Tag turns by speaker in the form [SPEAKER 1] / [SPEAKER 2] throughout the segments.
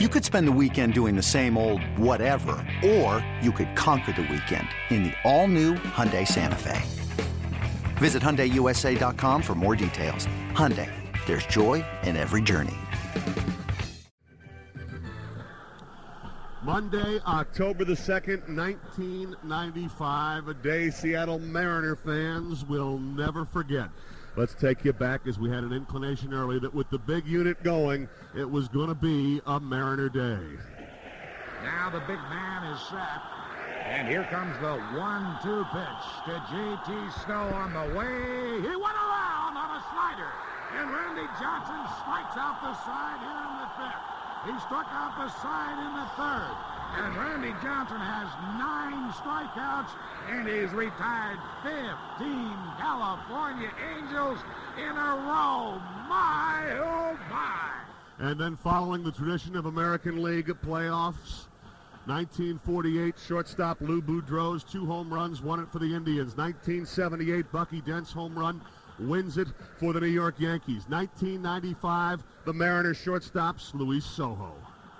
[SPEAKER 1] You could spend the weekend doing the same old whatever, or you could conquer the weekend in the all-new Hyundai Santa Fe. Visit HyundaiUSA.com for more details. Hyundai, there's joy in every journey.
[SPEAKER 2] Monday, October the 2nd, 1995, a day Seattle Mariner fans will never forget. Let's take you back as we had an inclination early that with the big unit going, it was going to be a Mariner day.
[SPEAKER 3] Now the big man is set. And here comes the one-two pitch to J.T. Snow on the way. He went around on a slider. And Randy Johnson strikes out the side here in the fifth. He struck out the side in the third. And Randy Johnson has nine strikeouts and he's retired 15 California Angels in a row. My, oh my.
[SPEAKER 2] And then following the tradition of American League playoffs, 1948 shortstop Lou Boudreau's two home runs won it for the Indians. 1978 Bucky Dent's home run wins it for the New York Yankees. 1995 the Mariners shortstops Luis Sojo.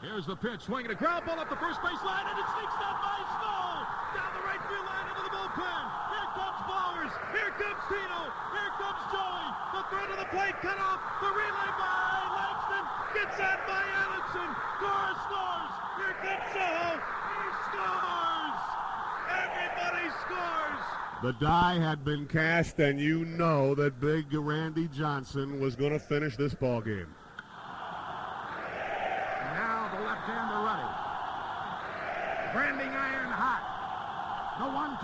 [SPEAKER 4] Here's the pitch, swinging a ground ball up the first base line, and it sneaks down by Snow down the right field line into the bullpen. Here comes Blowers. Here comes Tino. Here comes Joey. The throw to the plate, cut off. The relay by Langston gets that by Allanson. Cora scores. Here comes Sojo. He scores. Everybody scores.
[SPEAKER 2] The die had been cast, and you know that big Randy Johnson was going to finish this ball game.
[SPEAKER 3] Now the left-hander ready. Branding iron hot. The one-two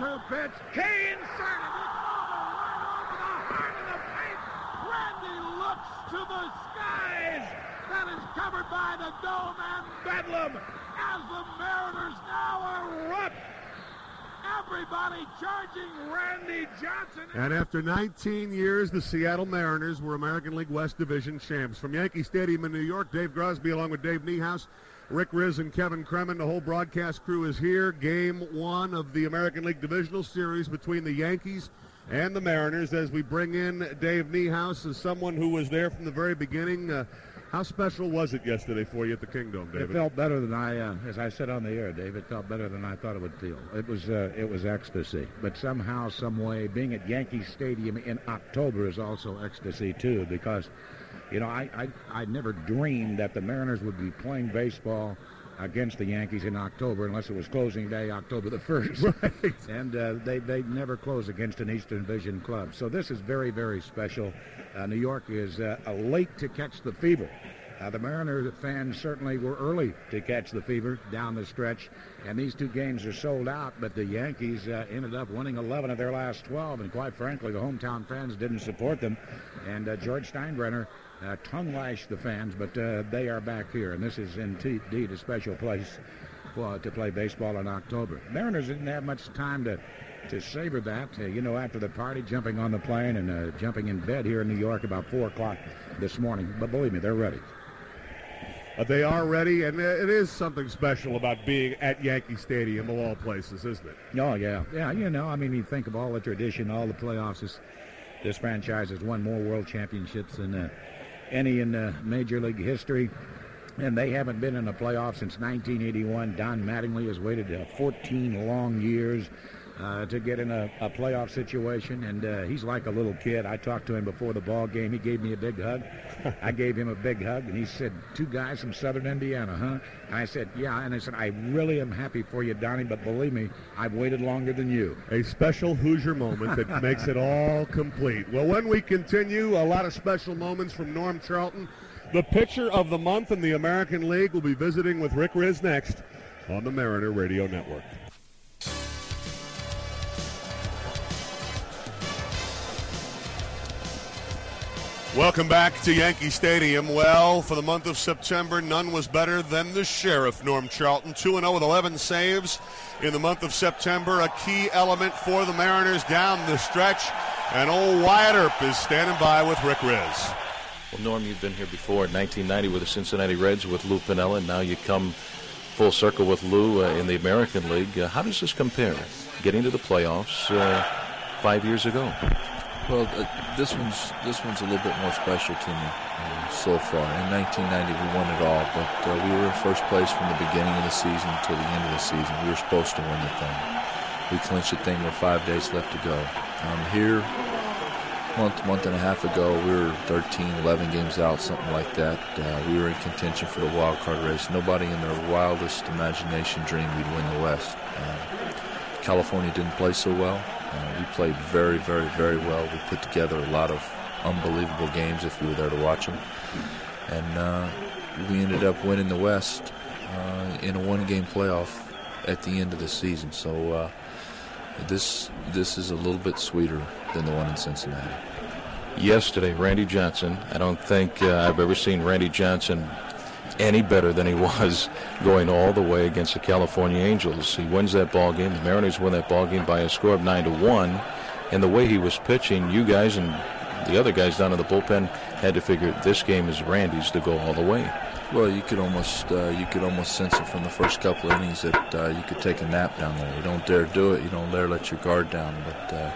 [SPEAKER 3] pitch. Kane inserted. It's over right over the Randy looks to the skies. That is covered by the dome and bedlam as the Mariners now erupt. Everybody charging Randy Johnson.
[SPEAKER 2] And after 19 years, the Seattle Mariners were American League West Division champs. From Yankee Stadium in New York, Dave Grosby along with Dave Niehaus, Rick Rizzs, and Kevin Cremin. The whole broadcast crew is here. Game one of the American League Divisional Series between the Yankees and the Mariners as we bring in Dave Niehaus as someone who was there from the very beginning. Uh, how special was it yesterday for you at the Kingdome, David?
[SPEAKER 5] It felt better than I, uh, as I said on the air, Dave. It felt better than I thought it would feel. It was, uh, it was ecstasy. But somehow, some way, being at Yankee Stadium in October is also ecstasy too, because, you know, I, I, I never dreamed that the Mariners would be playing baseball against the Yankees in October, unless it was closing day, October the first.
[SPEAKER 2] Right.
[SPEAKER 5] And uh, they they never close against an Eastern Division club. So this is very very special. Uh, New York is uh, late to catch the fever. Uh, the Mariners fans certainly were early to catch the fever down the stretch, and these two games are sold out. But the Yankees uh, ended up winning 11 of their last 12, and quite frankly, the hometown fans didn't support them. And uh, George Steinbrenner uh, tongue lashed the fans, but uh, they are back here, and this is indeed a special place for, to play baseball in October. Mariners didn't have much time to to savor that. Uh, you know, after the party, jumping on the plane and uh, jumping in bed here in New York about 4 o'clock this morning. But believe me, they're ready.
[SPEAKER 2] Uh, they are ready, and it is something special about being at Yankee Stadium of all places, isn't it?
[SPEAKER 5] Oh, yeah. Yeah, you know, I mean, you think of all the tradition, all the playoffs. This, this franchise has won more world championships than uh, any in uh, Major League history. And they haven't been in a playoff since 1981. Don Mattingly has waited uh, 14 long years uh, to get in a, a playoff situation, and uh, he's like a little kid. I talked to him before the ball game. He gave me a big hug. I gave him a big hug, and he said, two guys from southern Indiana, huh? And I said, yeah. And I said, I really am happy for you, Donnie, but believe me, I've waited longer than you.
[SPEAKER 2] A special Hoosier moment that makes it all complete. Well, when we continue, a lot of special moments from Norm Charlton. The pitcher of the month in the American League will be visiting with Rick Rizzs next on the Mariner Radio Network. Welcome back to Yankee Stadium. Well, for the month of September, none was better than the sheriff, Norm Charlton. 2 0 with 11 saves in the month of September. A key element for the Mariners down the stretch. And old Wyatt Earp is standing by with Rick Rizzs.
[SPEAKER 6] Well, Norm, you've been here before in 1990 with the Cincinnati Reds with Lou Piniella, and now you come full circle with Lou uh, in the American League. Uh, how does this compare? Getting to the playoffs uh, five years ago.
[SPEAKER 7] Well, uh, this one's this one's a little bit more special to me uh, so far. In 1990, we won it all, but uh, we were in first place from the beginning of the season to the end of the season. We were supposed to win the thing. We clinched the thing with five days left to go. Um, here, month, month and a half ago, we were 13, 11 games out, something like that. Uh, we were in contention for the wild card race. Nobody in their wildest imagination dreamed we'd win the West. Uh, California didn't play so well. Uh, we played very, very, very well. We put together a lot of unbelievable games if you were there to watch them. And uh, we ended up winning the West uh, in a one-game playoff at the end of the season. So uh, this this is a little bit sweeter than the one in Cincinnati.
[SPEAKER 6] Yesterday, Randy Johnson. I don't think uh, I've ever seen Randy Johnson any better than he was going all the way against the California Angels. He wins that ball game. The Mariners win that ball game by a score of nine to one. And the way he was pitching, you guys and the other guys down in the bullpen had to figure this game is Randy's to go all the way.
[SPEAKER 7] Well, you could almost uh, you could almost sense it from the first couple of innings that uh, you could take a nap down there. You don't dare do it. You don't dare let your guard down. But uh,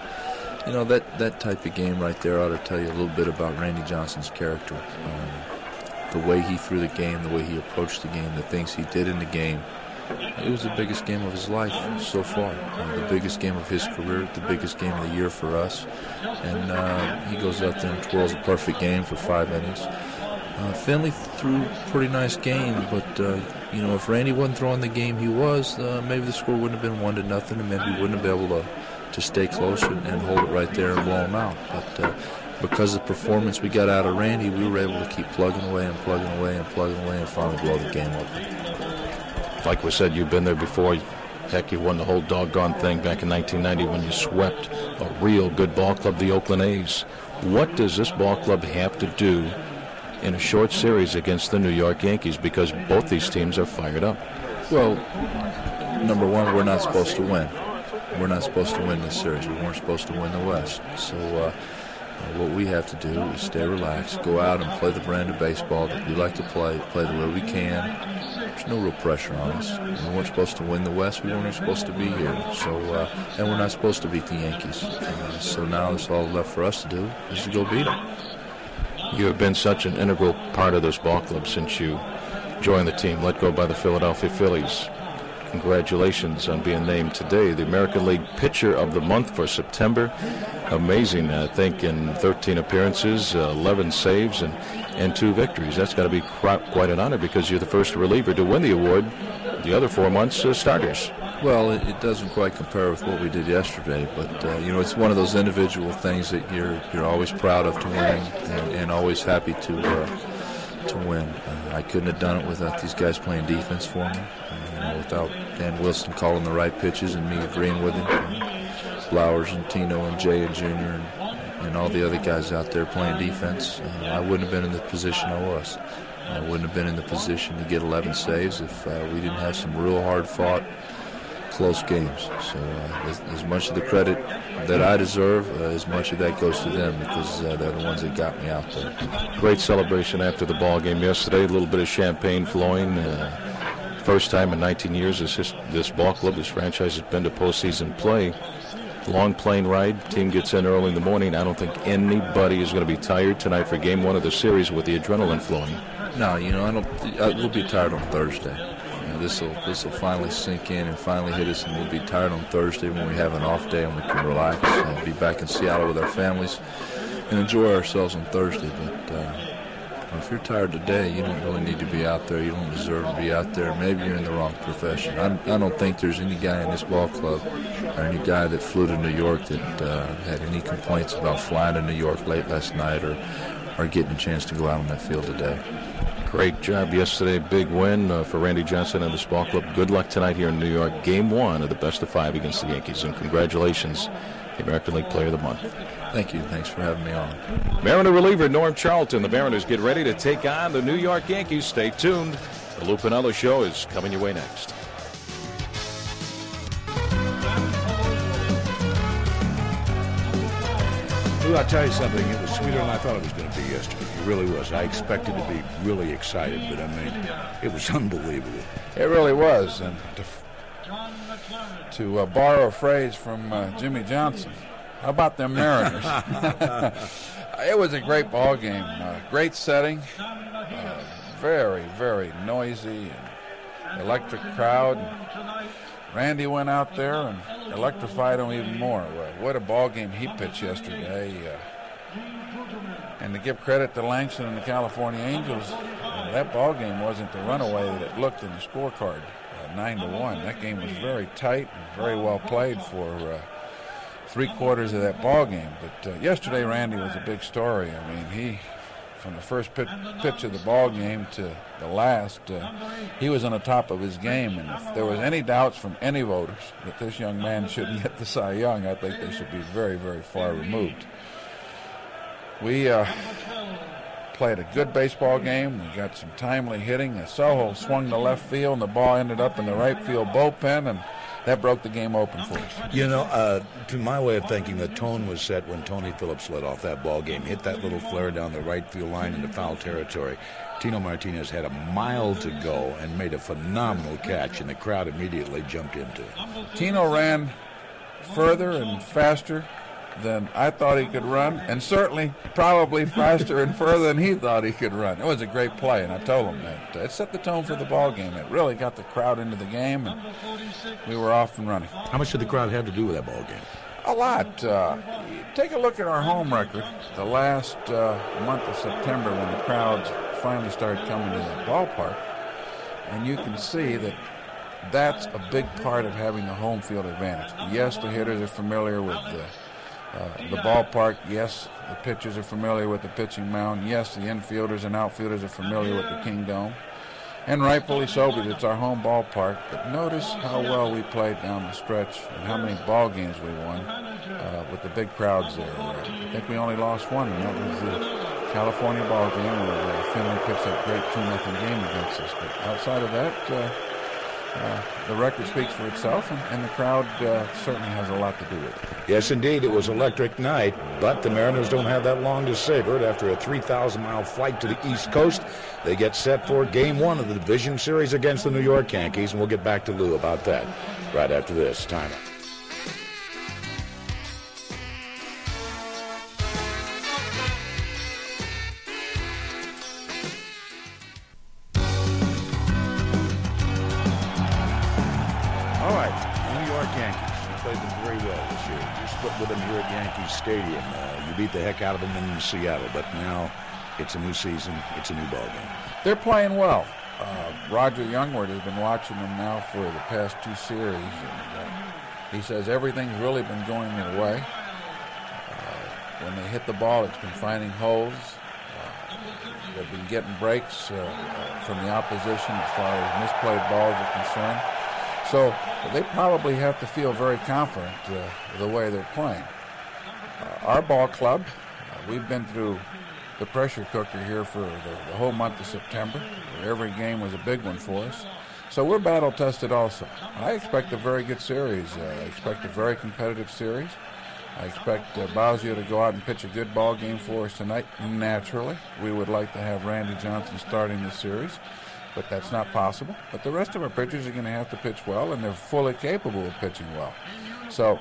[SPEAKER 7] you know that that type of game right there ought to tell you a little bit about Randy Johnson's character. Um, the way he threw the game, the way he approached the game, the things he did in the game. It was the biggest game of his life so far, uh, the biggest game of his career, the biggest game of the year for us. And uh, he goes out there and twirls a perfect game for five innings. Uh, Finley threw a pretty nice game, but uh, you know if Randy wasn't throwing the game he was, uh, maybe the score wouldn't have been one to nothing, and maybe we wouldn't have been able to to stay close and, and hold it right there and blow him out. But uh, because of the performance we got out of Randy, we were able to keep plugging away and plugging away and plugging away and finally blow the game open.
[SPEAKER 6] Like we said, you've been there before. Heck, you won the whole doggone thing back in 1990 when you swept a real good ball club, the Oakland A's. What does this ball club have to do in a short series against the New York Yankees? Because both these teams are fired up.
[SPEAKER 7] Well, number one, we're not supposed to win. We're not supposed to win this series. We weren't supposed to win the West. So uh, what we have to do is stay relaxed, go out and play the brand of baseball that we like to play, play the way we can. There's no real pressure on us. We weren't supposed to win the West. We weren't supposed to be here. So, uh, and we're not supposed to beat the Yankees. Uh, so now it's all left for us to do is to go beat them.
[SPEAKER 6] You have been such an integral part of this ball club since you joined the team, let go by the Philadelphia Phillies. Congratulations on being named today the American League Pitcher of the Month for September amazing. I think in 13 appearances, uh, 11 saves, and and two victories. That's got to be quite an honor because you're the first reliever to win the award. The other four months uh, starters.
[SPEAKER 7] Well, it, it, doesn't quite compare with what we did yesterday, but uh, you know it's one of those individual things that you're you're always proud of to win and, and always happy to uh, to win. Uh, I couldn't have done it without these guys playing defense for me. Uh, you know, without Dan Wilson calling the right pitches and me agreeing with him. Flowers and Tino and Jay and Junior and, and all the other guys out there playing defense, uh, I wouldn't have been in the position I was. I wouldn't have been in the position to get 11 saves if uh, we didn't have some real hard fought, close games. So uh, as, as, much of the credit that I deserve, uh, as much of that goes to them because uh, they're the ones that got me out there.
[SPEAKER 6] Great celebration after the ball game yesterday. A little bit of champagne flowing. Uh, first time in 19 years this, this ball club, this franchise has been to postseason play long plane ride. Team gets in early in the morning. I don't think anybody is going to be tired tonight for game one of the series with the adrenaline flowing.
[SPEAKER 7] No, you know, I don't. I, we'll be tired on Thursday. Know, this will this will finally sink in and finally hit us, and we'll be tired on Thursday when we have an off day and we can relax and be back in Seattle with our families and enjoy ourselves on Thursday. But uh, if you're tired today, you don't really need to be out there. You don't deserve to be out there. Maybe you're in the wrong profession. I, I don't think there's any guy in this ball club or any guy that flew to New York that uh, had any complaints about flying to New York late last night or, or getting a chance to go out on that field today.
[SPEAKER 6] Great job yesterday. Big win uh, for Randy Johnson and the ball club. Good luck tonight here in New York. Game one of the best of five against the Yankees. And congratulations, the American League Player of the Month.
[SPEAKER 7] Thank you. Thanks for having me on.
[SPEAKER 6] Mariner reliever Norm Charlton. The Mariners get ready to take on the New York Yankees. Stay tuned. The Lou Piniella Show is coming your way next.
[SPEAKER 8] Lou, I'll tell you something. It was sweeter than I thought it was going to be yesterday. Really was. I expected to be really excited, but I mean, it was unbelievable.
[SPEAKER 9] It really was. And to, to uh, borrow a phrase from uh, Jimmy Johnson, How about them Mariners? it was a great ball game. Uh, great setting. Uh, very, very noisy and electric crowd. And Randy went out there and electrified him even more. What a ball game he pitched yesterday. And to give credit to Langston and the California Angels, uh, that ball game wasn't the runaway that it looked in the scorecard, uh, nine to one. That game was very tight and very well played for uh, three quarters of that ball game. But uh, yesterday, Randy was a big story. I mean, he from the first pitch, pitch of the ball game to the last, uh, he was on the top of his game. And if there was any doubts from any voters that this young man shouldn't get the Cy Young, I think they should be very, very far removed. We uh, played a good baseball game. We got some timely hitting. Sojo swung to left field, and the ball ended up in the right field bullpen, and that broke the game open for us.
[SPEAKER 8] You know, uh, to my way of thinking, the tone was set when Tony Phillips led off that ball game, hit that little flare down the right field line into foul territory. Tino Martinez had a mile to go and made a phenomenal catch, and the crowd immediately jumped into it.
[SPEAKER 9] Tino ran further and faster than I thought he could run, and certainly probably faster and further than he thought he could run. It was a great play, and I told him that it set the tone for the ball game. It really got the crowd into the game, and we were off and running.
[SPEAKER 8] How much did the crowd have to do with that ball game?
[SPEAKER 9] A lot. Uh, take a look at our home record. The last uh, month of September, when the crowds finally started coming to the ballpark, and you can see that that's a big part of having a home field advantage. Yes, the hitters are familiar with the uh, the ballpark, yes, the pitchers are familiar with the pitching mound. Yes, the infielders and outfielders are familiar with the Kingdome. And rightfully so because it's our home ballpark. But notice how well we played down the stretch and how many ball games we won uh, with the big crowds there. I think we only lost one, and that was the California ball game where uh, Finley pitched that great 2 nothing game against us. But outside of that, uh, uh, the record speaks for itself, and, and the crowd uh, certainly has a lot to do with it.
[SPEAKER 8] Yes, indeed, it was electric night, but the Mariners don't have that long to savor it. After a 3,000-mile flight to the East Coast, they get set for Game One of the division series against the New York Yankees, and we'll get back to Lou about that right after this timeout. Stadium. Uh, you beat the heck out of them in Seattle, but now it's a new season. It's a new ball game.
[SPEAKER 9] They're playing well. Uh, Roger Jongewaard has been watching them now for the past two series, and uh, he says everything's really been going their way. Uh, when they hit the ball, it's been finding holes. Uh, they've been getting breaks uh, from the opposition as far as misplayed balls are concerned. So they probably have to feel very confident the way they're playing. Uh, our ball club, uh, we've been through the pressure cooker here for the, the, whole month of September. Every game was a big one for us. So we're battle tested also. I expect a very good series. Uh, I expect a very competitive series. I expect uh, to go out and pitch a good ball game for us tonight. Naturally, we would like to have Randy Johnson starting the series, but that's not possible. But the rest of our pitchers are going to have to pitch well, and they're fully capable of pitching well. So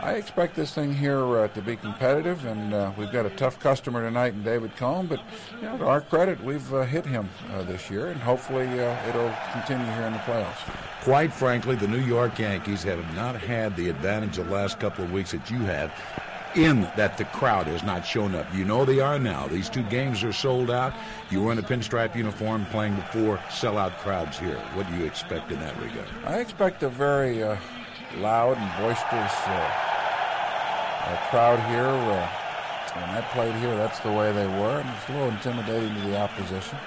[SPEAKER 9] I expect this thing here uh, to be competitive, and uh, we've got a tough customer tonight in David Cone. But you know, to our credit, we've uh, hit him uh, this year, and hopefully uh, it'll continue here in the playoffs.
[SPEAKER 8] Quite frankly, the New York Yankees have not had the advantage the last couple of weeks that you have. In that the crowd has not shown up. You know they are now. These two games are sold out. You were in a pinstripe uniform playing before sellout crowds here. What do you expect in that regard?
[SPEAKER 9] I expect a very uh, loud and boisterous uh, crowd here. Uh, when I played here, that's the way they were, and it's a little intimidating to the opposition.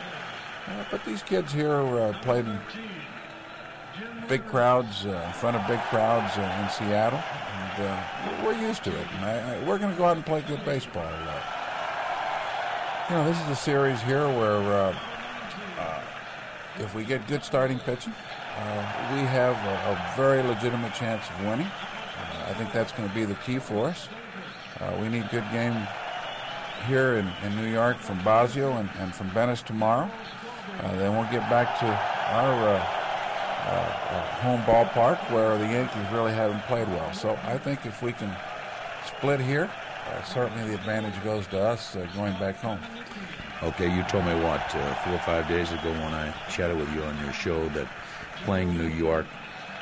[SPEAKER 9] Uh, but these kids here uh, played big crowds, uh, in front of big crowds uh, in Seattle, and we're used to it. And I, I, we're going to go out and play good baseball. you know, this is a series here where if we get good starting pitching, we have a, a very legitimate chance of winning. I think that's going to be the key for us. Uh, we need good game here in, in New York from Bosio and, and from Benes tomorrow. Uh, then we'll get back to our uh, home ballpark where the Yankees really haven't played well. So I think if we can split here, uh, certainly the advantage goes to us uh, going back home.
[SPEAKER 8] Okay, you told me what uh, four or five days ago when I chatted with you on your show that playing New York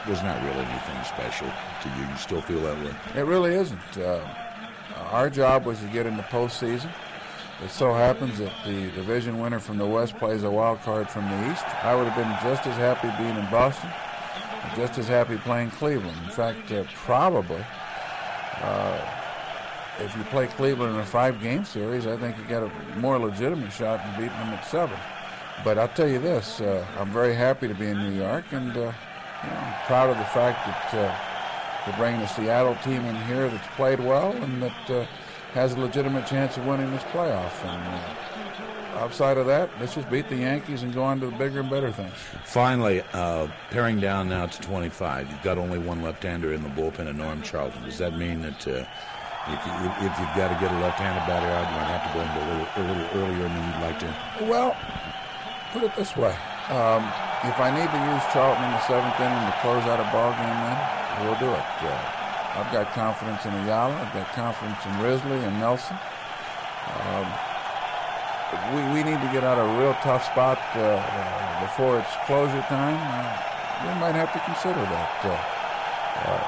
[SPEAKER 8] was not really anything special to you. You still feel that way?
[SPEAKER 9] It really isn't. Uh, our job was to get in the postseason. It so happens that the division winner from the West plays a wild card from the East. I would have been just as happy being in Boston, just as happy playing Cleveland. In fact, uh, probably, uh, if you play Cleveland in a five-game series, I think you got a more legitimate shot in beating them at seven. But I'll tell you this: uh, I'm very happy to be in New York, and uh, you know, I'm proud of the fact that uh, we're bringing a Seattle team in here that's played well and that uh, has a legitimate chance of winning this playoff. And uh, outside of that, let's just beat the Yankees and go on to the bigger and better things.
[SPEAKER 8] Finally, uh, paring down now to 25. You've got only one left-hander in the bullpen, and Norm Charlton. Does that mean that uh, if, you, if you've got to get a left-handed batter out, you might have to go into a little, a little earlier than you'd like to?
[SPEAKER 9] Well, put it this way. Um, if I need to use Charlton in the seventh inning to close out a ball game, then we'll do it. Uh, I've got confidence in Ayala. I've got confidence in Risley and Nelson. Um, we, we need to get out of a real tough spot uh, uh, before it's closure time. Uh, we might have to consider that. Uh, uh,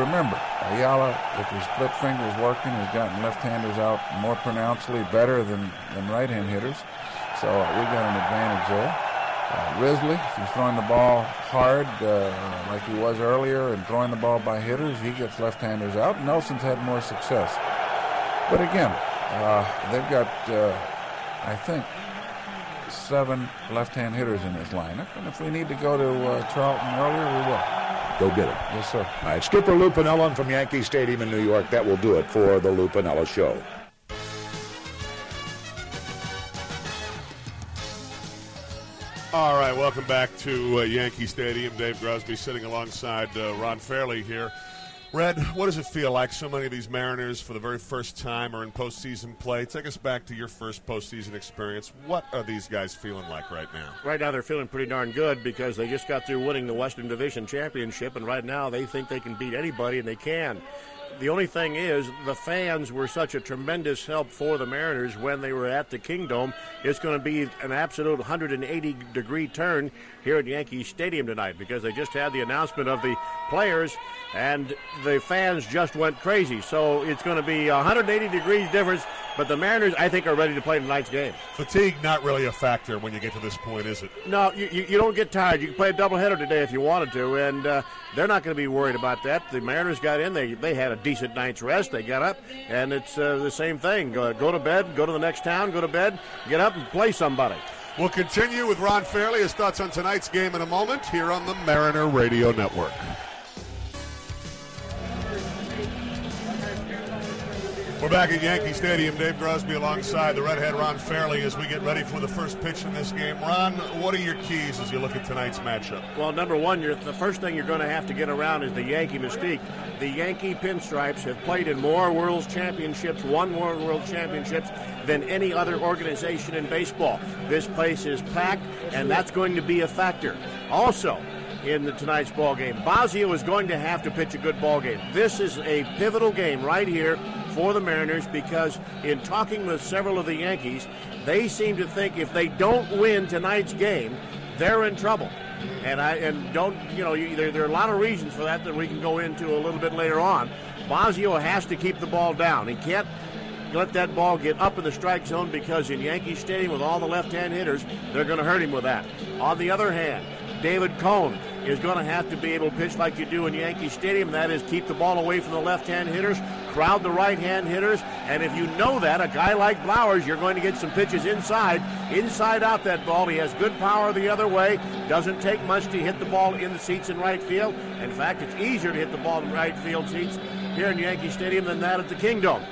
[SPEAKER 9] remember, Ayala, if his split finger is working, has gotten left-handers out more pronouncedly better than, than right-hand hitters. So we got an advantage there. Uh, Risley, if he's throwing the ball hard uh, like he was earlier and throwing the ball by hitters, he gets left-handers out. Nelson's had more success. But again, uh, they've got, uh, I think, seven left-hand hitters in this lineup. And if we need to go to uh, Charlton earlier, we will.
[SPEAKER 8] Go get it.
[SPEAKER 9] Yes, sir.
[SPEAKER 8] All right, Skipper Lou Piniella from Yankee Stadium in New York. That will do it for the Lou Piniella Show.
[SPEAKER 2] Right, welcome back to uh, Yankee Stadium. Dave Grosby sitting alongside uh, Ron Fairly here. Red, what does it feel like? So many of these Mariners, for the very first time, are in postseason play. Take us back to your first postseason experience. What are these guys feeling like right now?
[SPEAKER 10] Right now, they're feeling pretty darn good because they just got through winning the Western Division Championship, and right now they think they can beat anybody, and they can. The only thing is, the fans were such a tremendous help for the Mariners when they were at the Kingdome. It's going to be an absolute 180 degree turn here at Yankee Stadium tonight because they just had the announcement of the players and the fans just went crazy. So it's going to be 180 degrees difference, but the Mariners, I think, are ready to play tonight's game.
[SPEAKER 2] Fatigue not really a factor when you get to this point, is it?
[SPEAKER 10] No, you, you, you don't get tired. You can play a doubleheader today if you wanted to, and uh, they're not going to be worried about that. The Mariners got in; they they had a decent night's rest. They got up, and it's uh, the same thing. Go, go to bed, go to the next town, go to bed, get up and play somebody.
[SPEAKER 2] We'll continue with Ron Fairly, his thoughts on tonight's game in a moment here on the Mariner Radio Network. We're back at Yankee Stadium. Dave Grosby alongside the redhead Ron Fairly as we get ready for the first pitch in this game. Ron, what are your keys as you look at tonight's matchup?
[SPEAKER 10] Well, number one, the first thing you're going to have to get around is the Yankee mystique. The Yankee pinstripes have played in more World Championships, won more World Championships than any other organization in baseball. This place is packed, and that's going to be a factor. Also, in the tonight's ball game. Bosio is going to have to pitch a good ball game. This is a pivotal game right here for the Mariners because in talking with several of the Yankees, they seem to think if they don't win tonight's game, they're in trouble. And I and don't you know you, there, there are a lot of reasons for that that we can go into a little bit later on. Bosio has to keep the ball down. He can't let that ball get up in the strike zone because in Yankee Stadium with all the left-hand hitters, they're going to hurt him with that. On the other hand, David Cone is going to have to be able to pitch like you do in Yankee Stadium. That is, keep the ball away from the left-hand hitters, crowd the right-hand hitters, and if you know that, a guy like Blowers, you're going to get some pitches inside, inside out that ball. He has good power the other way. Doesn't take much to hit the ball in the seats in right field. In fact, it's easier to hit the ball in right field seats here in Yankee Stadium than that at the Kingdome.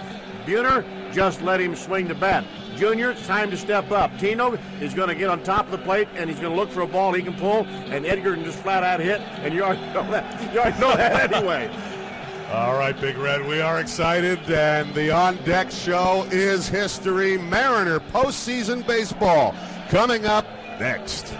[SPEAKER 10] Buhner, just let him swing the bat. Junior, it's time to step up. Tino is going to get on top of the plate and he's going to look for a ball he can pull, and Edgar can just flat out hit, and you already know that. You already know that anyway.
[SPEAKER 2] All right, Big Red, we are excited, and the on deck show is history. Mariner postseason baseball coming up next.